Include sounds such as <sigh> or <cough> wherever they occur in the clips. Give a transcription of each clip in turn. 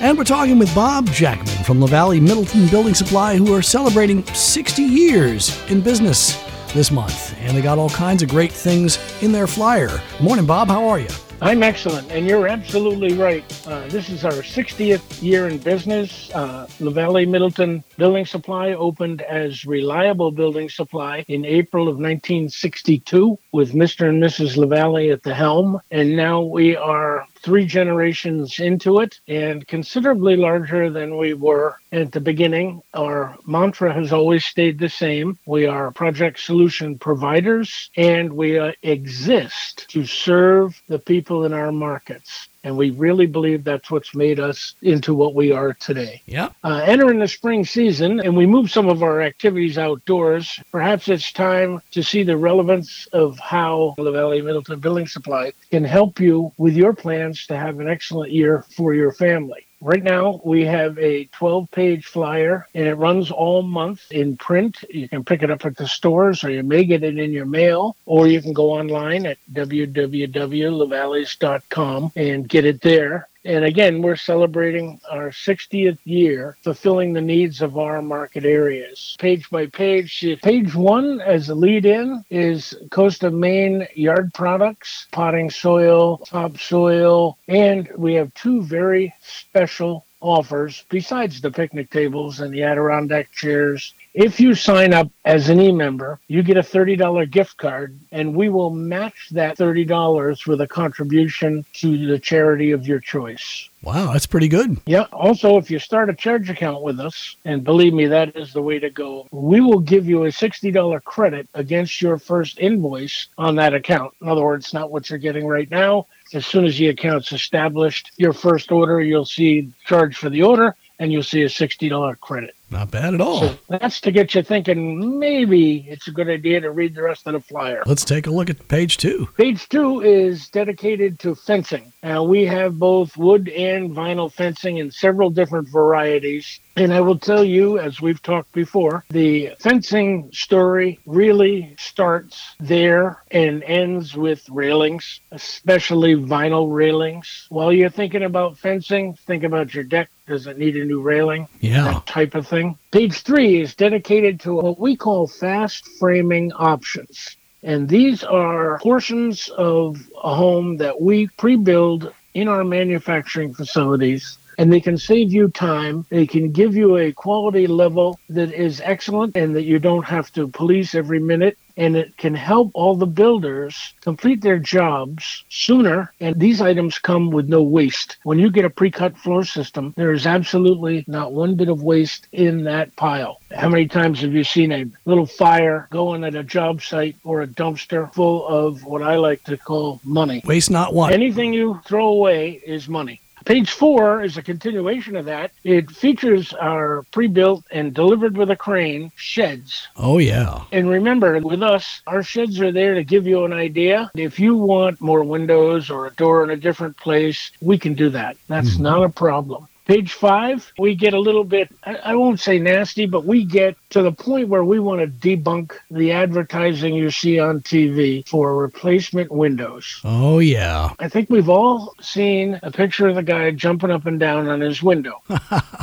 And we're talking with Bob Jackman from LaValley Middleton Building Supply, who are celebrating 60 years in business this month. And they got all kinds of great things in their flyer. Morning, Bob. How are you? I'm excellent, and you're absolutely right. Uh, this is our 60th year in business. Uh, LaValley Middleton Building Supply opened as Reliable Building Supply in April of 1962 with Mr. and Mrs. LaValley at the helm, and now we are three generations into it and considerably larger than we were at the beginning. Our mantra has always stayed the same. We are project solution providers and we uh, exist to serve the people in our markets. And we really believe that's what's made us into what we are today. Yeah. Uh, entering the spring season, and we move some of our activities outdoors. Perhaps it's time to see the relevance of how LaValley Middleton Building Supply can help you with your plans to have an excellent year for your family. Right now, we have a 12 page flyer and it runs all month in print. You can pick it up at the stores or you may get it in your mail or you can go online at www.lavalleys.com and get it there. And again, we're celebrating our 60th year fulfilling the needs of our market areas. Page by page, page one as a lead in is Coast of Maine yard products, potting soil, topsoil, and we have two very special offers besides the picnic tables and the Adirondack chairs if you sign up as an e-member, you get a $30 gift card and we will match that $30 with a contribution to the charity of your choice. Wow, that's pretty good. Yeah. Also, if you start a charge account with us, and believe me, that is the way to go, we will give you a $60 credit against your first invoice on that account. In other words, not what you're getting right now. As soon as the account's established, your first order, you'll see charge for the order and you'll see a $60 credit. Not bad at all. So that's to get you thinking maybe it's a good idea to read the rest of the flyer. Let's take a look at page two. Page two is dedicated to fencing. Now, we have both wood and vinyl fencing in several different varieties. And I will tell you, as we've talked before, the fencing story really starts there and ends with railings, especially vinyl railings. While you're thinking about fencing, think about your deck. Does it need a new railing? Yeah. That type of thing. Page three is dedicated to what we call fast framing options. And these are portions of a home that we pre build in our manufacturing facilities and they can save you time. They can give you a quality level that is excellent and that you don't have to police every minute. And it can help all the builders complete their jobs sooner. And these items come with no waste. When you get a pre cut floor system, there is absolutely not one bit of waste in that pile. How many times have you seen a little fire going at a job site or a dumpster full of what I like to call money? Waste not one. Anything you throw away is money. Page four is a continuation of that. It features our pre built and delivered with a crane sheds. Oh, yeah. And remember, with us, our sheds are there to give you an idea. If you want more windows or a door in a different place, we can do that. That's mm-hmm. not a problem. Page five, we get a little bit, I won't say nasty, but we get to the point where we want to debunk the advertising you see on TV for replacement windows. Oh, yeah. I think we've all seen a picture of the guy jumping up and down on his window. <laughs>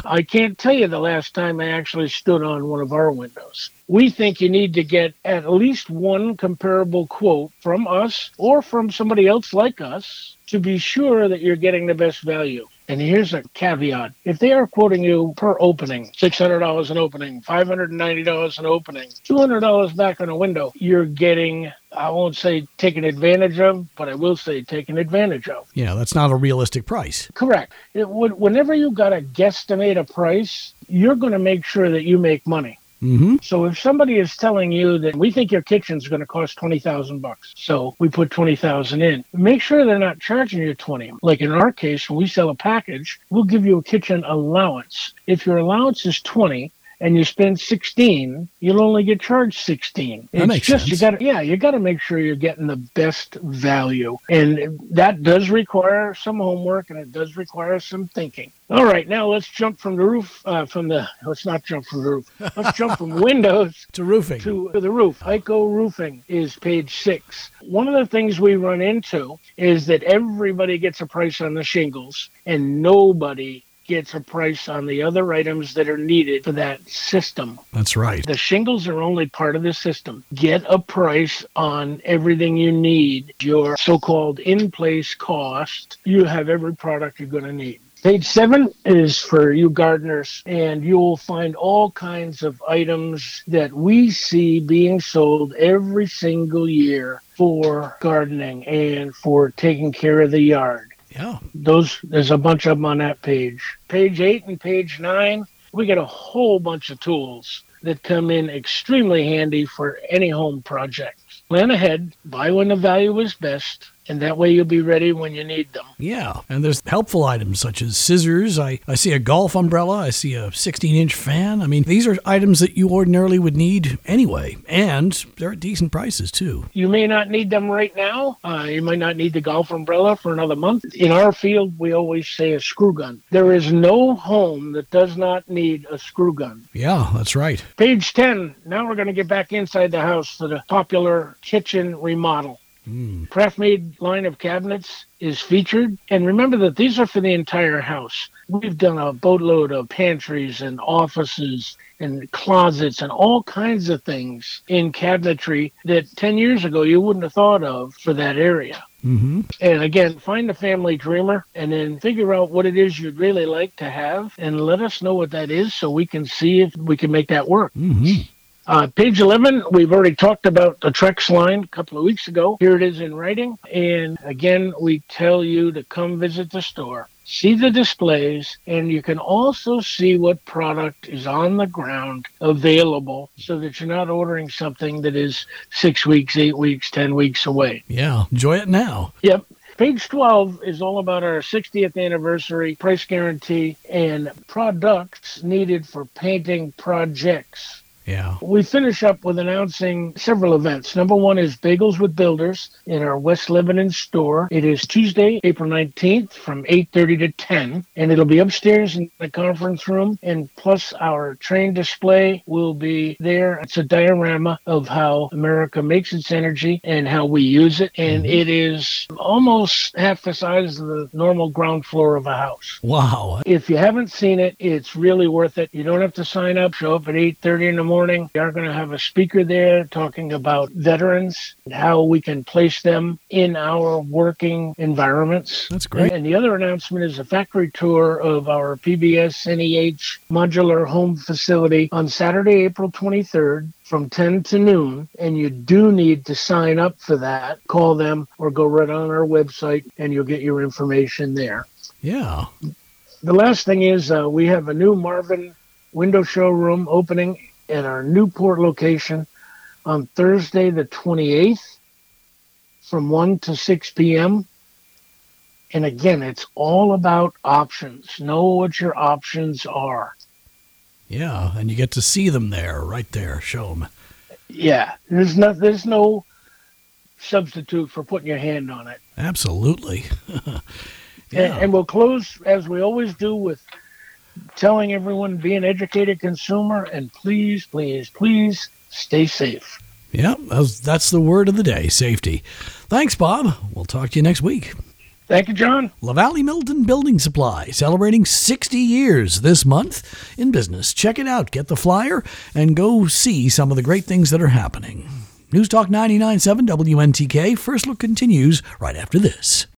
I can't tell you the last time I actually stood on one of our windows we think you need to get at least one comparable quote from us or from somebody else like us to be sure that you're getting the best value. And here's a caveat. If they are quoting you per opening, $600 an opening, $590 an opening, $200 back on a window, you're getting, I won't say taken advantage of, but I will say taken advantage of. Yeah, that's not a realistic price. Correct. It would, whenever you've got to guesstimate a price, you're going to make sure that you make money. Mm-hmm. So if somebody is telling you that we think your kitchen's going to cost twenty thousand bucks, so we put twenty thousand in, make sure they're not charging you twenty. Like in our case, when we sell a package, we'll give you a kitchen allowance. If your allowance is twenty, and you spend 16, you'll only get charged 16. That it's makes just, sense. You gotta, yeah, you got to make sure you're getting the best value. And that does require some homework and it does require some thinking. All right, now let's jump from the roof, uh, from the, let's not jump from the roof. Let's jump from <laughs> windows to roofing. To, to the roof. IKO Roofing is page six. One of the things we run into is that everybody gets a price on the shingles and nobody gets a price on the other items that are needed for that system. That's right. The shingles are only part of the system. Get a price on everything you need, your so called in place cost. You have every product you're going to need. Page seven is for you gardeners, and you will find all kinds of items that we see being sold every single year for gardening and for taking care of the yard. Yeah. Those there's a bunch of them on that page. Page eight and page nine, we get a whole bunch of tools that come in extremely handy for any home project. Plan ahead, buy when the value is best, and that way you'll be ready when you need them. Yeah, and there's helpful items such as scissors. I, I see a golf umbrella. I see a 16 inch fan. I mean, these are items that you ordinarily would need anyway, and they're at decent prices too. You may not need them right now. Uh, you might not need the golf umbrella for another month. In our field, we always say a screw gun. There is no home that does not need a screw gun. Yeah, that's right. Page 10. Now we're going to get back inside the house for the popular kitchen remodel. Mm. CraftMaid line of cabinets is featured. And remember that these are for the entire house. We've done a boatload of pantries and offices and closets and all kinds of things in cabinetry that 10 years ago you wouldn't have thought of for that area. Mm-hmm. And again, find a family dreamer and then figure out what it is you'd really like to have and let us know what that is so we can see if we can make that work. Mm-hmm. Uh, page 11, we've already talked about the Trex line a couple of weeks ago. Here it is in writing. And again, we tell you to come visit the store, see the displays, and you can also see what product is on the ground available so that you're not ordering something that is six weeks, eight weeks, 10 weeks away. Yeah, enjoy it now. Yep. Page 12 is all about our 60th anniversary price guarantee and products needed for painting projects. Yeah. We finish up with announcing several events. Number one is Bagels with Builders in our West Lebanon store. It is Tuesday, April 19th from 8.30 to 10, and it'll be upstairs in the conference room, and plus our train display will be there. It's a diorama of how America makes its energy and how we use it, and mm-hmm. it is almost half the size of the normal ground floor of a house. Wow. If you haven't seen it, it's really worth it. You don't have to sign up. Show up at 8.30 in the morning morning. We are going to have a speaker there talking about veterans and how we can place them in our working environments. That's great. And the other announcement is a factory tour of our PBS NEH modular home facility on Saturday, April 23rd from 10 to noon, and you do need to sign up for that. Call them or go right on our website, and you'll get your information there. Yeah. The last thing is uh, we have a new Marvin window showroom opening at our Newport location on Thursday, the 28th, from 1 to 6 p.m. And again, it's all about options. Know what your options are. Yeah, and you get to see them there, right there. Show them. Yeah, there's no there's no substitute for putting your hand on it. Absolutely. <laughs> yeah. and, and we'll close as we always do with telling everyone be an educated consumer and please, please, please stay safe. Yeah, that's the word of the day safety. Thanks, Bob. We'll talk to you next week. Thank you, John. LaValley Milton Building Supply celebrating 60 years this month in business. Check it out, get the flyer, and go see some of the great things that are happening. News Talk 99.7 WNTK. First Look continues right after this.